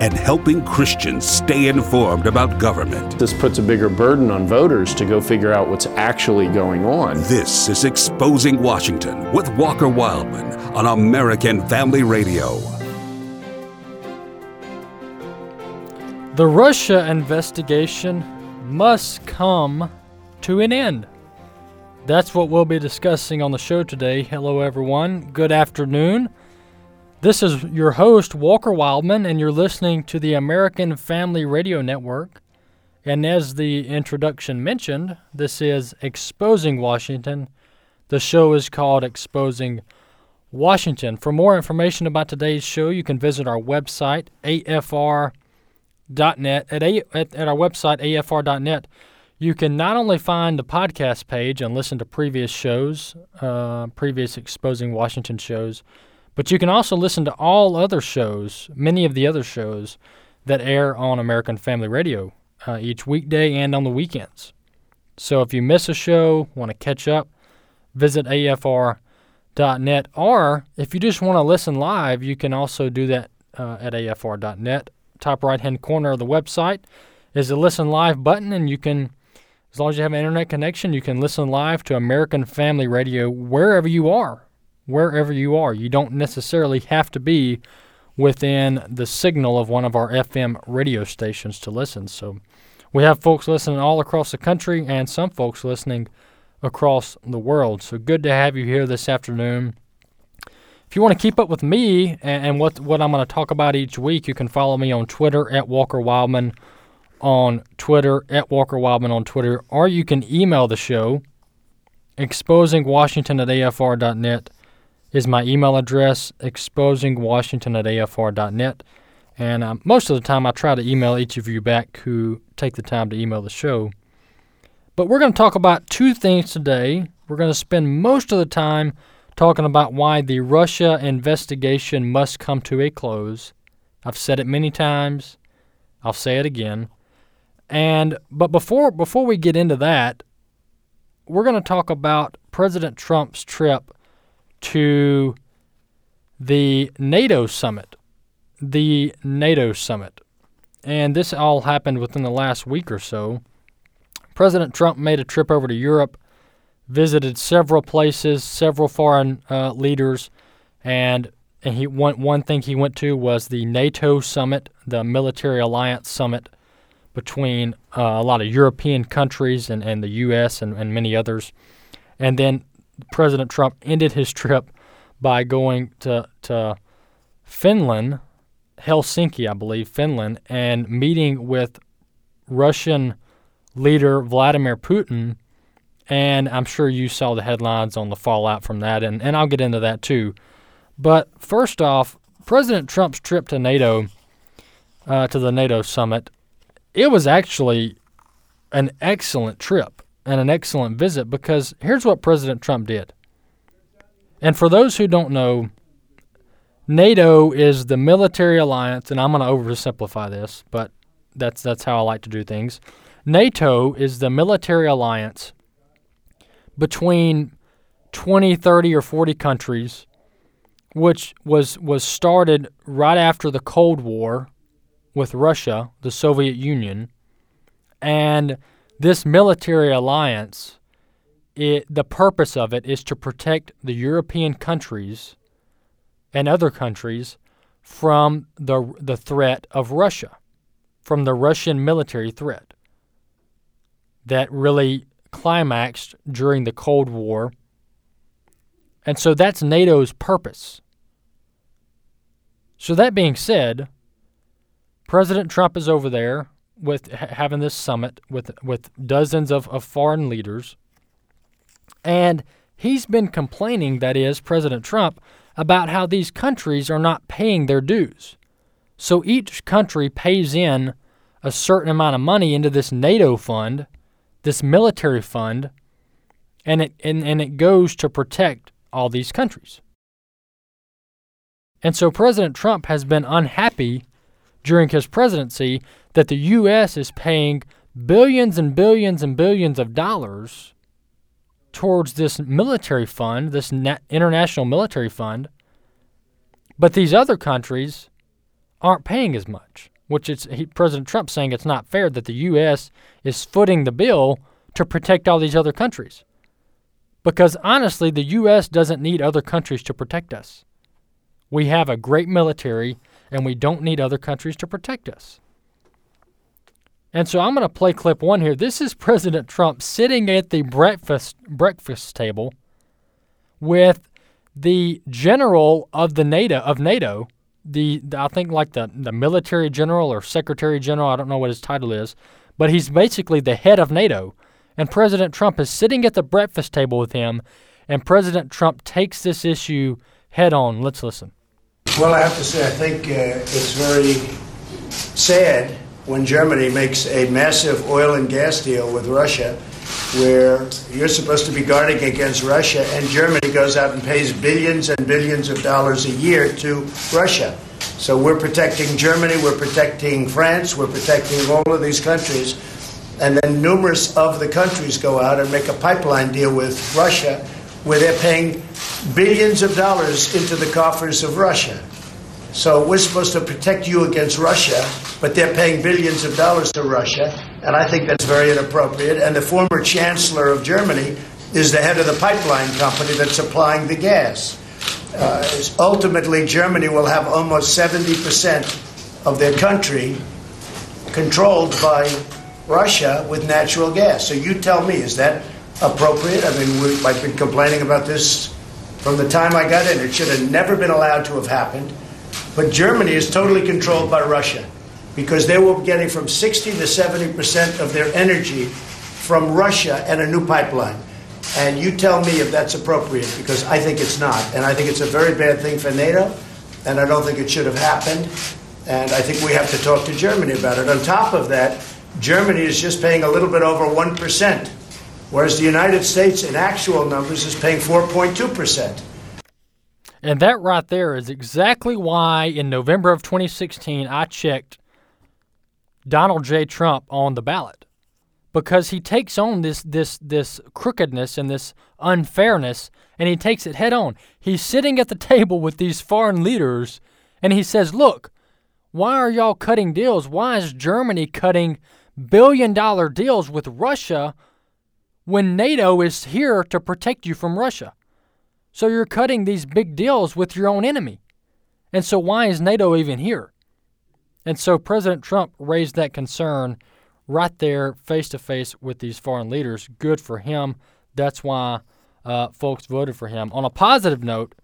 and helping Christians stay informed about government. This puts a bigger burden on voters to go figure out what's actually going on. This is Exposing Washington with Walker Wildmon on American Family Radio. The Russia investigation must come to an end. That's what we'll be discussing on the show today. Hello, everyone. Good afternoon. This is your host, Walker Wildmon, and you're listening to the American Family Radio Network. And as the introduction mentioned, this is Exposing Washington. The show is called Exposing Washington. For more information about today's show, you can visit our website, afr.net. At, a, at, at our website, afr.net, you can not only find the podcast page and listen to previous shows, uh, previous Exposing Washington shows, but you can also listen to all other shows, many of the other shows that air on American Family Radio uh, each weekday and on the weekends. So if you miss a show, want to catch up, visit afr.net. Or if you just want to listen live, you can also do that uh, at afr.net. Top right hand corner of the website is the listen live button, and you can, as long as you have an internet connection, you can listen live to American Family Radio wherever you are wherever you are. You don't necessarily have to be within the signal of one of our FM radio stations to listen. So we have folks listening all across the country and some folks listening across the world. So good to have you here this afternoon. If you want to keep up with me and, and what what I'm going to talk about each week, you can follow me on Twitter at Walker Wildmon on Twitter at Walker Wildmon on Twitter, or you can email the show exposingwashington at afr.net is my email address, exposingwashington at afr.net. And um, most of the time, I try to email each of you back who take the time to email the show. But we're going to talk about two things today. We're going to spend most of the time talking about why the Russia investigation must come to a close. I've said it many times. I'll say it again. And but before before we get into that, we're going to talk about President Trump's trip to the NATO summit. The NATO summit. And this all happened within the last week or so. President Trump made a trip over to Europe, visited several places, several foreign uh, leaders, and and he one one thing he went to was the NATO summit, the military alliance summit between uh, a lot of European countries and, and the U.S. And, and many others. And then President Trump ended his trip by going to, to Finland, Helsinki, I believe, Finland, and meeting with Russian leader Vladimir Putin. And I'm sure you saw the headlines on the fallout from that, and, and I'll get into that too. But first off, President Trump's trip to NATO, uh, to the NATO summit, it was actually an excellent trip and an excellent visit because here's what President Trump did. And for those who don't know, NATO is the military alliance, and I'm going to oversimplify this, but that's that's how I like to do things. NATO is the military alliance between 20, 30, or 40 countries, which was was started right after the Cold War with Russia, the Soviet Union, and this military alliance, it, the purpose of it is to protect the European countries and other countries from the, the threat of Russia, from the Russian military threat that really climaxed during the Cold War. And so that's NATO's purpose. So, that being said, President Trump is over there with having this summit with with dozens of, of foreign leaders, and he's been complaining, that is, President Trump, about how these countries are not paying their dues. So each country pays in a certain amount of money into this NATO fund, this military fund, and it and, and it goes to protect all these countries. And so President Trump has been unhappy during his presidency that the U.S. is paying billions and billions and billions of dollars towards this military fund, this international military fund, but these other countries aren't paying as much. Which is he, President Trump saying it's not fair that the U.S. is footing the bill to protect all these other countries. Because honestly, the U.S. doesn't need other countries to protect us. We have a great military, and we don't need other countries to protect us. And so I'm going to play clip one here. This is President Trump sitting at the breakfast breakfast table with the general of the NATO of NATO, the, the I think like the the military general or secretary general. I don't know what his title is, but he's basically the head of NATO. And President Trump is sitting at the breakfast table with him, and President Trump takes this issue head on. Let's listen. Well, I have to say, I think uh, it's very sad when Germany makes a massive oil and gas deal with Russia, where you're supposed to be guarding against Russia, and Germany goes out and pays billions and billions of dollars a year to Russia. So we're protecting Germany, we're protecting France, we're protecting all of these countries. And then numerous of the countries go out and make a pipeline deal with Russia where they're paying billions of dollars into the coffers of Russia. So we're supposed to protect you against Russia, but they're paying billions of dollars to Russia, and I think that's very inappropriate. And the former chancellor of Germany is the head of the pipeline company that's supplying the gas. Uh, ultimately, Germany will have almost 70% of their country controlled by Russia with natural gas. So you tell me, is that appropriate? I mean, I've been complaining about this from the time I got in. It should have never been allowed to have happened. But Germany is totally controlled by Russia because they were getting from 60 to 70 percent of their energy from Russia and a new pipeline. And you tell me if that's appropriate because I think it's not. And I think it's a very bad thing for NATO, and I don't think it should have happened. And I think we have to talk to Germany about it. On top of that, Germany is just paying a little bit over 1%, whereas the United States, in actual numbers, is paying 4.2%. And that right there is exactly why in November of 2016 I checked Donald J. Trump on the ballot. Because he takes on this this this crookedness and this unfairness and he takes it head on. He's sitting at the table with these foreign leaders and he says, "Look, why are y'all cutting deals? Why is Germany cutting billion dollar deals with Russia when NATO is here to protect you from Russia?" So you're cutting these big deals with your own enemy. And so why is NATO even here? And so President Trump raised that concern right there face to face with these foreign leaders. Good for him. That's why uh, folks voted for him. On a positive note,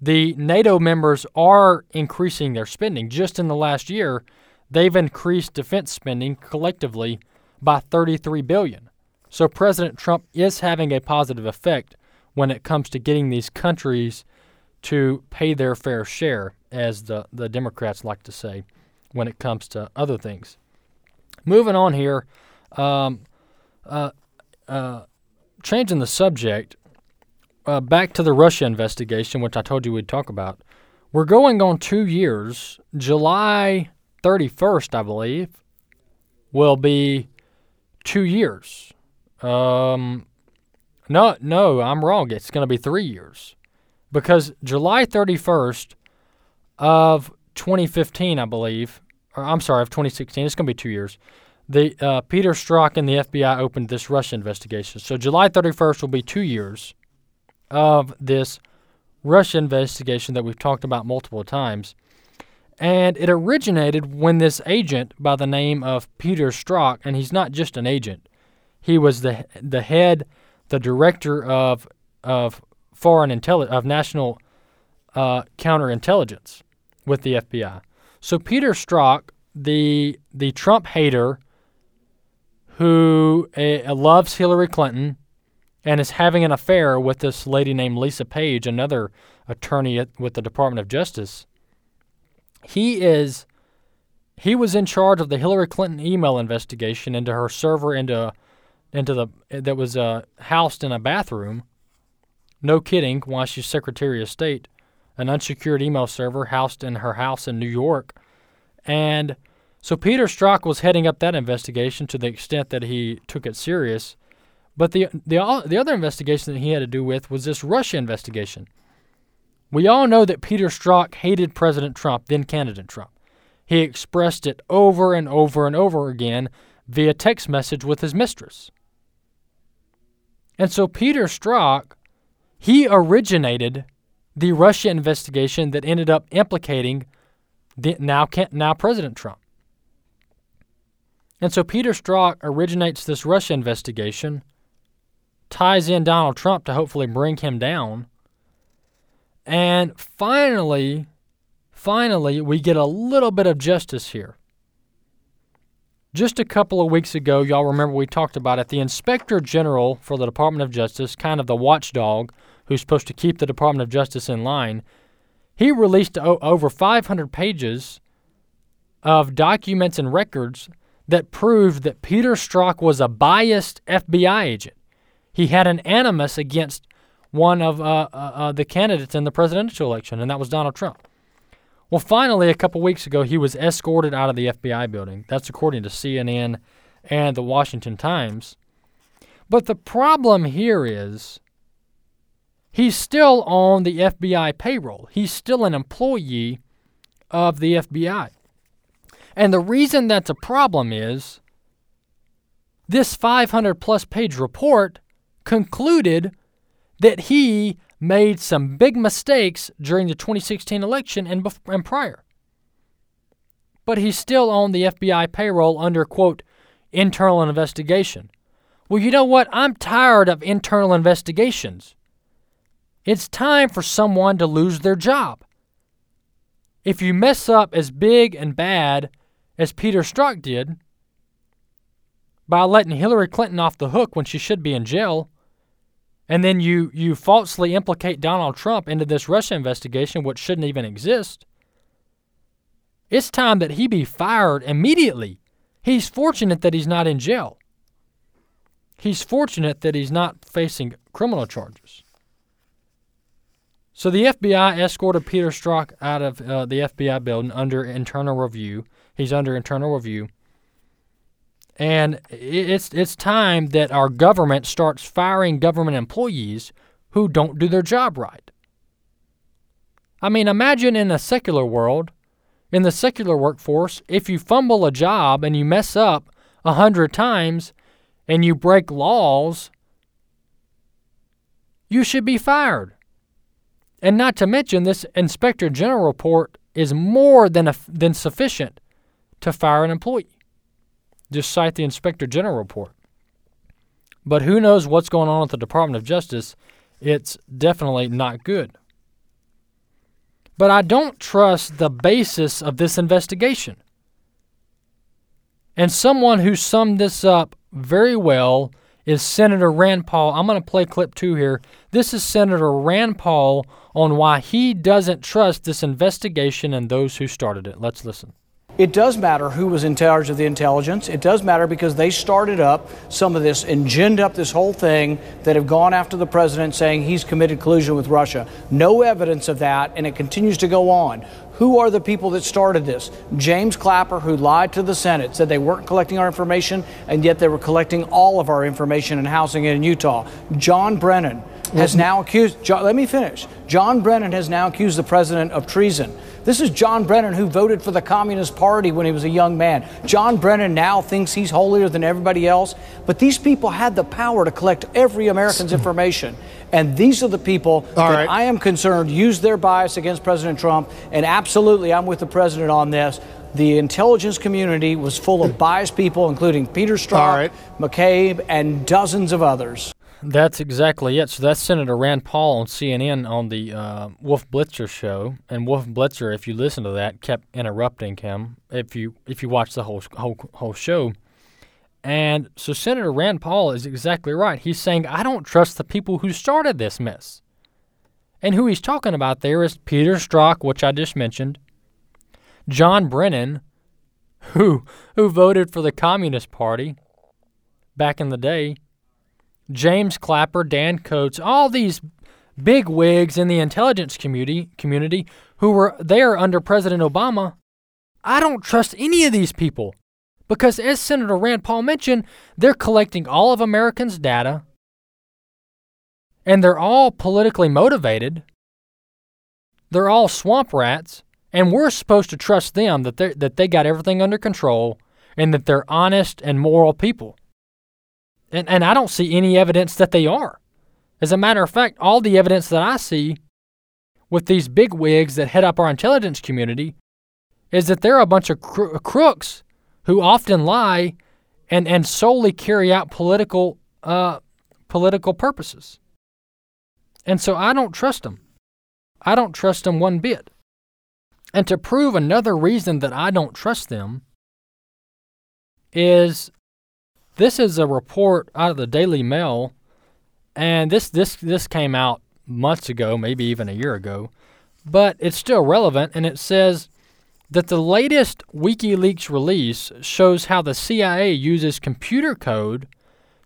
the NATO members are increasing their spending. Just in the last year, they've increased defense spending collectively by 33 billion. So President Trump is having a positive effect when it comes to getting these countries to pay their fair share, as the, the Democrats like to say, when it comes to other things. Moving on here, um, uh, uh, changing the subject, uh, back to the Russia investigation, which I told you we'd talk about. We're going on two years. July 31st, I believe, will be two years. Um, no, no, I'm wrong. It's going to be three years because July 31st of 2015, I believe, or I'm sorry, of 2016, it's going to be two years. The uh, Peter Strzok and the FBI opened this Russia investigation. So July 31st will be two years of this Russia investigation that we've talked about multiple times. And it originated when this agent by the name of Peter Strzok, and he's not just an agent, he was the the head the director of of foreign intelli- of national uh, counterintelligence with the FBI. So Peter Strzok, the the Trump hater, who uh, loves Hillary Clinton and is having an affair with this lady named Lisa Page, another attorney at, with the Department of Justice. He is he was in charge of the Hillary Clinton email investigation into her server into into the that was uh, housed in a bathroom. No kidding. While she's Secretary of State, an unsecured email server housed in her house in New York, and so Peter Strzok was heading up that investigation to the extent that he took it serious. But the the the other investigation that he had to do with was this Russia investigation. We all know that Peter Strzok hated President Trump, then candidate Trump. He expressed it over and over and over again via text message with his mistress. And so Peter Strzok, he originated the Russia investigation that ended up implicating the now now President Trump. And so Peter Strzok originates this Russia investigation, ties in Donald Trump to hopefully bring him down, and finally, finally, we get a little bit of justice here. Just a couple of weeks ago, y'all remember we talked about it. The Inspector General for the Department of Justice, kind of the watchdog who's supposed to keep the Department of Justice in line, he released o- over 500 pages of documents and records that proved that Peter Strzok was a biased FBI agent. He had an animus against one of uh, uh, uh, the candidates in the presidential election, and that was Donald Trump. Well, finally, a couple weeks ago, he was escorted out of the FBI building. That's according to CNN and the Washington Times. But the problem here is he's still on the FBI payroll. He's still an employee of the FBI. And the reason that's a problem is this 500 plus page report concluded that he made some big mistakes during the 2016 election and, bef- and prior. But he's still on the FBI payroll under, quote, internal investigation. Well, you know what? I'm tired of internal investigations. It's time for someone to lose their job. If you mess up as big and bad as Peter Strzok did by letting Hillary Clinton off the hook when she should be in jail, and then you you falsely implicate Donald Trump into this Russia investigation, which shouldn't even exist. It's time that he be fired immediately. He's fortunate that he's not in jail. He's fortunate that he's not facing criminal charges. So the FBI escorted Peter Strzok out of uh, the FBI building under internal review. He's under internal review. And it's it's time that our government starts firing government employees who don't do their job right. I mean, imagine in a secular world, in the secular workforce, if you fumble a job and you mess up a hundred times and you break laws, you should be fired. And not to mention, this Inspector General report is more than, a, than sufficient to fire an employee. Just cite the Inspector General report. But who knows what's going on at the Department of Justice? It's definitely not good. But I don't trust the basis of this investigation. And someone who summed this up very well is Senator Rand Paul. I'm going to play clip two here. This is Senator Rand Paul on why he doesn't trust this investigation and those who started it. Let's listen. It does matter who was in charge of the intelligence. It does matter because they started up some of this and ginned up this whole thing that have gone after the president saying he's committed collusion with Russia. No evidence of that, and it continues to go on. Who are the people that started this? James Clapper, who lied to the Senate, said they weren't collecting our information, and yet they were collecting all of our information and housing it in Utah. John Brennan has now accused, John, let me finish. John Brennan has now accused the president of treason. This is John Brennan who voted for the Communist Party when he was a young man. John Brennan now thinks he's holier than everybody else, but these people had the power to collect every American's information. And these are the people All that right. I am concerned use their bias against President Trump. And absolutely, I'm with the president on this. The intelligence community was full of biased people, including Peter Strzok, right. McCabe, and dozens of others. That's exactly it. So that's Senator Rand Paul on CNN on the uh, Wolf Blitzer show, and Wolf Blitzer, if you listen to that, kept interrupting him. If you if you watch the whole whole whole show, and so Senator Rand Paul is exactly right. He's saying I don't trust the people who started this mess, and who he's talking about there is Peter Strzok, which I just mentioned, John Brennan, who who voted for the Communist Party back in the day James Clapper, Dan Coats, all these big wigs in the intelligence community community who were there under President Obama. I don't trust any of these people because, as Senator Rand Paul mentioned, they're collecting all of Americans' data and they're all politically motivated. They're all swamp rats, and we're supposed to trust them that they that they got everything under control and that they're honest and moral people. And and I don't see any evidence that they are. As a matter of fact, all the evidence that I see with these big wigs that head up our intelligence community is that they're a bunch of cro- crooks who often lie and, and solely carry out political uh, political purposes. And so I don't trust them. I don't trust them one bit. And to prove another reason that I don't trust them is this is a report out of the Daily Mail and this this this came out months ago, maybe even a year ago, but it's still relevant and it says that the latest WikiLeaks release shows how the CIA uses computer code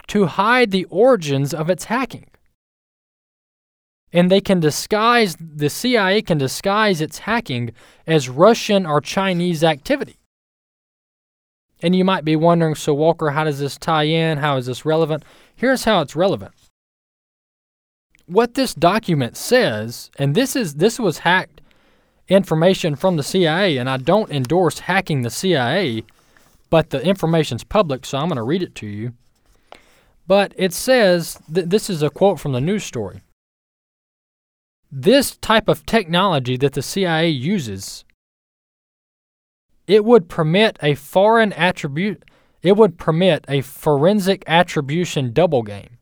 to hide the origins of its hacking. And they can disguise, the CIA can disguise its hacking as Russian or Chinese activity. And you might be wondering, so Walker, how does this tie in? How is this relevant? Here's how it's relevant. What this document says, and this is this was hacked information from the CIA, and I don't endorse hacking the CIA, but the information's public, so I'm going to read it to you. But it says th- this is a quote from the news story. This type of technology that the CIA uses, it would permit a foreign attribute, it would permit a forensic attribution double game.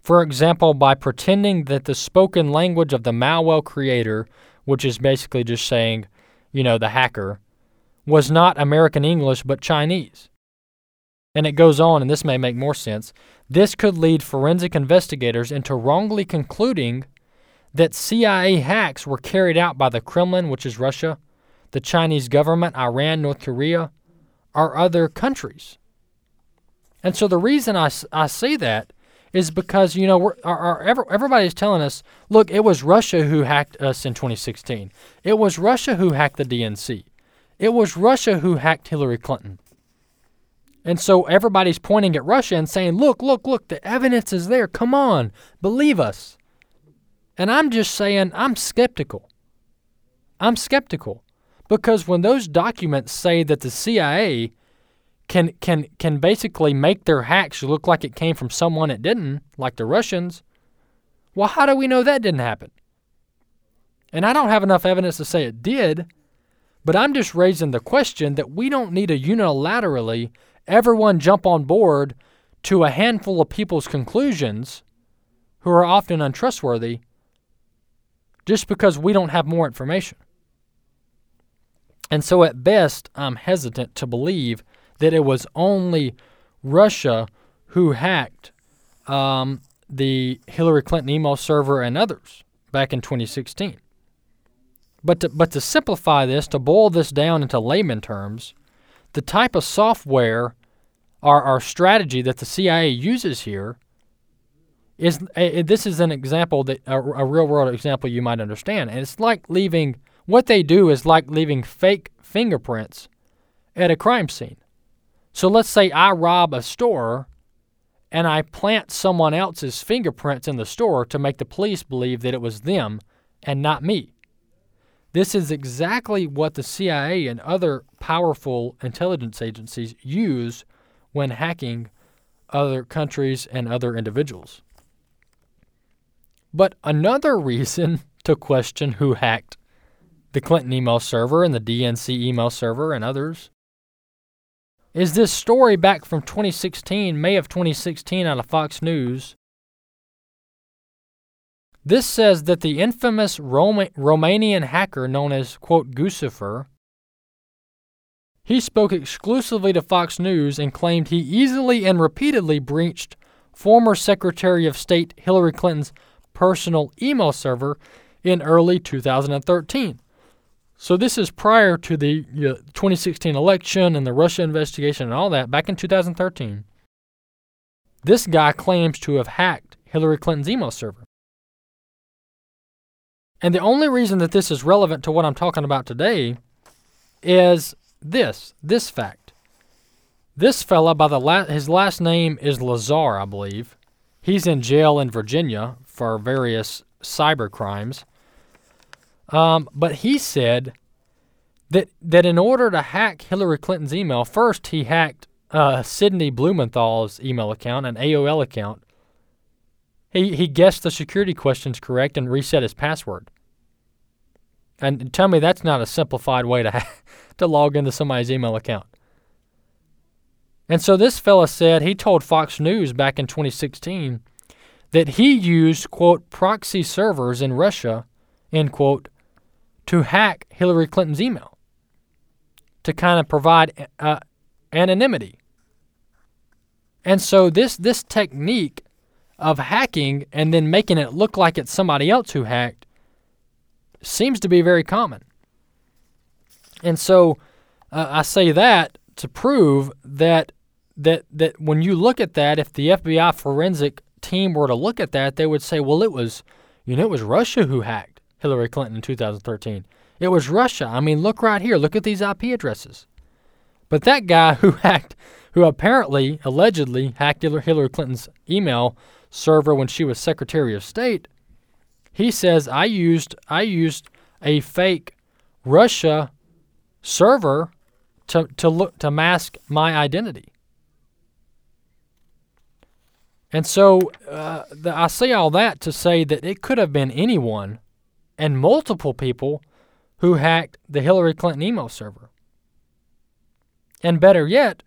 For example, by pretending that the spoken language of the malware creator which is basically just saying, you know, the hacker, was not American English but Chinese. And it goes on, and this may make more sense. This could lead forensic investigators into wrongly concluding that CIA hacks were carried out by the Kremlin, which is Russia, the Chinese government, Iran, North Korea, or other countries. And so the reason I, I see that is because you know we're, our, our, everybody's telling us, look, it was Russia who hacked us in 2016. It was Russia who hacked the DNC. It was Russia who hacked Hillary Clinton. And so everybody's pointing at Russia and saying, look, look, look, the evidence is there. Come on, believe us. And I'm just saying, I'm skeptical. I'm skeptical because when those documents say that the CIA can can can basically make their hacks look like it came from someone it didn't, like the Russians. Well, how do we know that didn't happen? And I don't have enough evidence to say it did, but I'm just raising the question that we don't need to unilaterally everyone jump on board to a handful of people's conclusions who are often untrustworthy just because we don't have more information. And so at best, I'm hesitant to believe that it was only Russia who hacked um, the Hillary Clinton email server and others back in 2016. But to, but to simplify this, to boil this down into layman terms, the type of software or, or strategy that the CIA uses here is a, this is an example that a, a real world example you might understand. And it's like leaving what they do is like leaving fake fingerprints at a crime scene. So let's say I rob a store and I plant someone else's fingerprints in the store to make the police believe that it was them and not me. This is exactly what the CIA and other powerful intelligence agencies use when hacking other countries and other individuals. But another reason to question who hacked the Clinton email server and the DNC email server and others is this story back from 2016, May of 2016, out of Fox News. This says that the infamous Roma- Romanian hacker known as, quote, Guccifer, he spoke exclusively to Fox News and claimed he easily and repeatedly breached former Secretary of State Hillary Clinton's personal email server in early 2013. So this is prior to the 2016 election and the Russia investigation and all that back in 2013. This guy claims to have hacked Hillary Clinton's email server. And the only reason that this is relevant to what I'm talking about today is this this fact. This fella, by the la- his last name is Lazar, I believe. He's in jail in Virginia for various cyber crimes. Um, but he said that that in order to hack Hillary Clinton's email, first he hacked uh, Sidney Blumenthal's email account, an AOL account. He he guessed the security questions correct and reset his password. And tell me that's not a simplified way to to log into somebody's email account. And so this fella said he told Fox News back in 2016 that he used quote proxy servers in Russia end quote to hack Hillary Clinton's email to kind of provide uh, anonymity. And so this this technique of hacking and then making it look like it's somebody else who hacked seems to be very common. And so uh, I say that to prove that that that when you look at that, if the FBI forensic team were to look at that, they would say, well, it was, you know, it was Russia who hacked Hillary Clinton in 2013. It was Russia. I mean, look right here. Look at these IP addresses. But that guy who hacked, who apparently, allegedly hacked Hillary Clinton's email server when she was Secretary of State, he says I used I used a fake Russia server to to look to mask my identity. And so uh, the, I say all that to say that it could have been anyone and multiple people who hacked the Hillary Clinton email server. And better yet,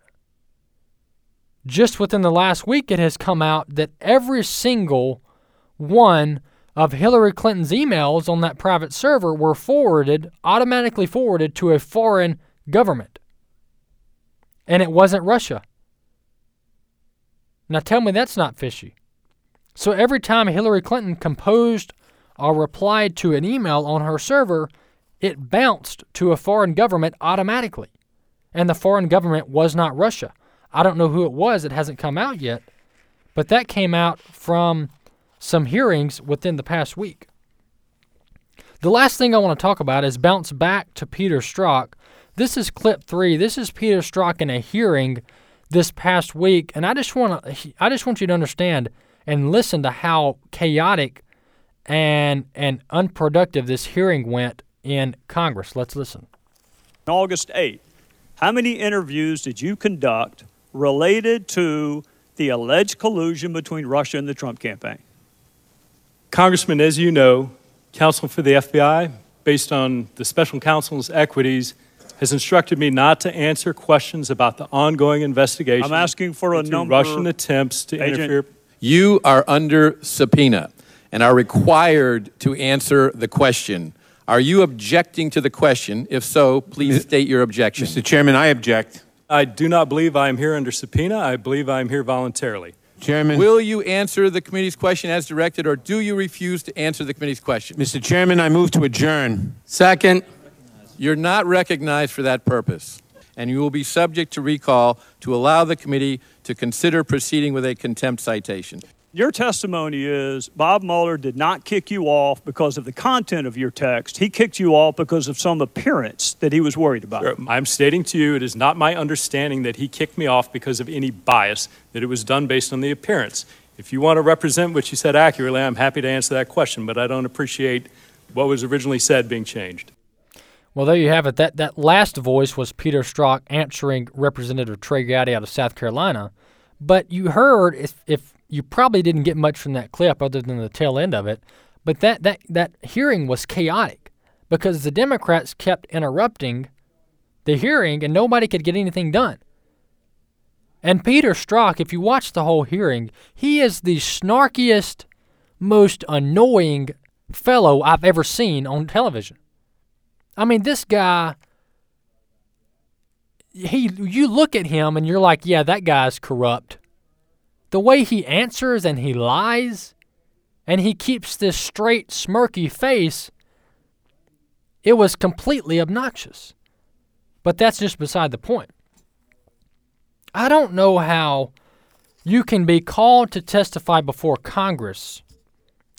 just within the last week, it has come out that every single one of Hillary Clinton's emails on that private server were forwarded, automatically forwarded to a foreign government. And it wasn't Russia. Now tell me that's not fishy. So every time Hillary Clinton composed or replied to an email on her server, it bounced to a foreign government automatically. And the foreign government was not Russia. I don't know who it was, it hasn't come out yet. But that came out from some hearings within the past week. The last thing I want to talk about is bounce back to Peter Strzok. This is clip three. This is Peter Strzok in a hearing this past week, and I just want to I just want you to understand and listen to how chaotic and and unproductive this hearing went in Congress. Let's listen. August 8th, how many interviews did you conduct related to the alleged collusion between Russia and the Trump campaign? Congressman, as you know, counsel for the FBI, based on the special counsel's equities, has instructed me not to answer questions about the ongoing investigation. I'm asking for a number. Russian attempts to Agent, interfere. You are under subpoena and are required to answer the question. Are you objecting to the question? If so, please state your objection. Mr. Chairman, I object. I do not believe I am here under subpoena. I believe I am here voluntarily. Chairman. Will you answer the committee's question as directed, or do you refuse to answer the committee's question? Mr. Chairman, I move to adjourn. Second. You're not recognized for that purpose, and you will be subject to recall to allow the committee to consider proceeding with a contempt citation. Your testimony is Bob Mueller did not kick you off because of the content of your text. He kicked you off because of some appearance that he was worried about. I'm stating to you it is not my understanding that he kicked me off because of any bias, that it was done based on the appearance. If you want to represent what you said accurately, I'm happy to answer that question, but I don't appreciate what was originally said being changed. Well, there you have it. That that last voice was Peter Strzok answering Representative Trey Gowdy out of South Carolina. But you heard, if, if you probably didn't get much from that clip other than the tail end of it, but that, that, that hearing was chaotic because the Democrats kept interrupting the hearing and nobody could get anything done. And Peter Strzok, if you watch the whole hearing, he is the snarkiest, most annoying fellow I've ever seen on television. I mean, this guy he you look at him and you're like, yeah, that guy's corrupt. The way he answers and he lies and he keeps this straight smirky face, it was completely obnoxious. But that's just beside the point. I don't know how you can be called to testify before Congress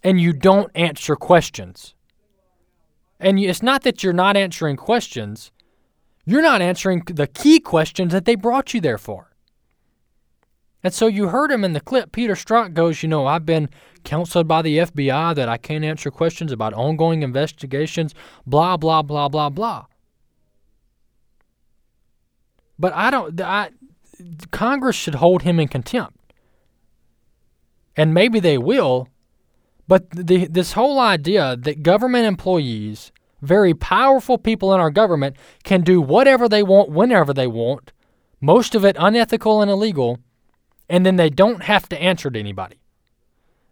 and you don't answer questions. And it's not that you're not answering questions, you're not answering the key questions that they brought you there for. And so you heard him in the clip. Peter Strzok goes, You know, I've been counseled by the FBI that I can't answer questions about ongoing investigations, blah, blah, blah, blah, blah. But I don't, I, Congress should hold him in contempt. And maybe they will, but the, this whole idea that government employees, very powerful people in our government, can do whatever they want whenever they want, most of it unethical and illegal, and then they don't have to answer to anybody.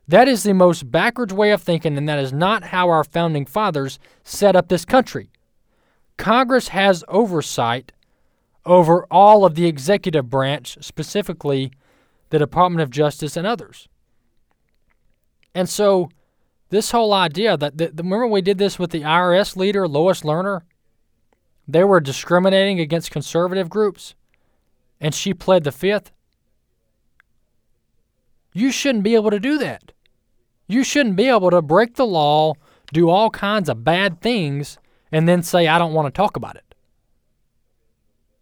That is the most backwards way of thinking, and that is not how our founding fathers set up this country. Congress has oversight over all of the executive branch, specifically the Department of Justice and others. And so, this whole idea that, that remember we did this with the IRS leader, Lois Lerner? They were discriminating against conservative groups, and she pled the fifth. You shouldn't be able to do that. You shouldn't be able to break the law, do all kinds of bad things, and then say, I don't want to talk about it.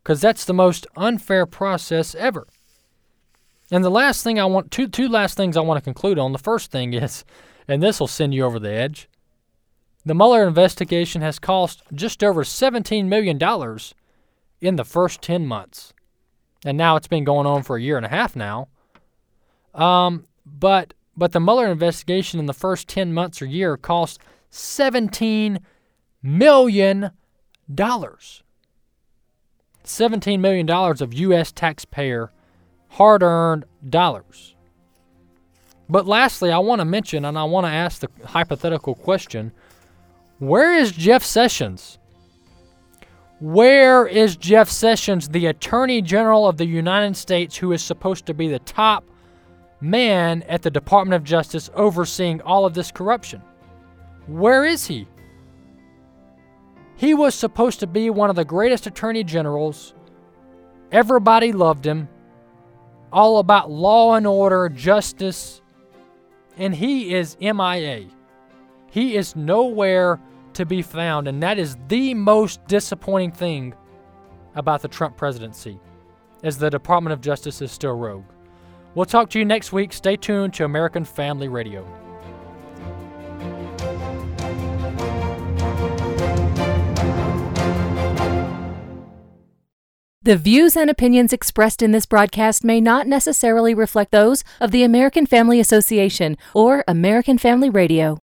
Because that's the most unfair process ever. And the last thing I want, two, two last things I want to conclude on. The first thing is, and this will send you over the edge, the Mueller investigation has cost just over $17 million in the first 10 months. And now it's been going on for a year and a half now. Um, but but the Mueller investigation in the first 10 months or year cost $17 million. $17 million of U.S. taxpayer hard earned dollars. But lastly, I want to mention and I want to ask the hypothetical question where is Jeff Sessions? Where is Jeff Sessions, the Attorney General of the United States, who is supposed to be the top man at the Department of Justice overseeing all of this corruption? Where is he? He was supposed to be one of the greatest attorney generals. Everybody loved him. All about law and order, justice. And he is MIA. He is nowhere to be found. And that is the most disappointing thing about the Trump presidency, is the Department of Justice is still rogue. We'll talk to you next week. Stay tuned to American Family Radio. The views and opinions expressed in this broadcast may not necessarily reflect those of the American Family Association or American Family Radio.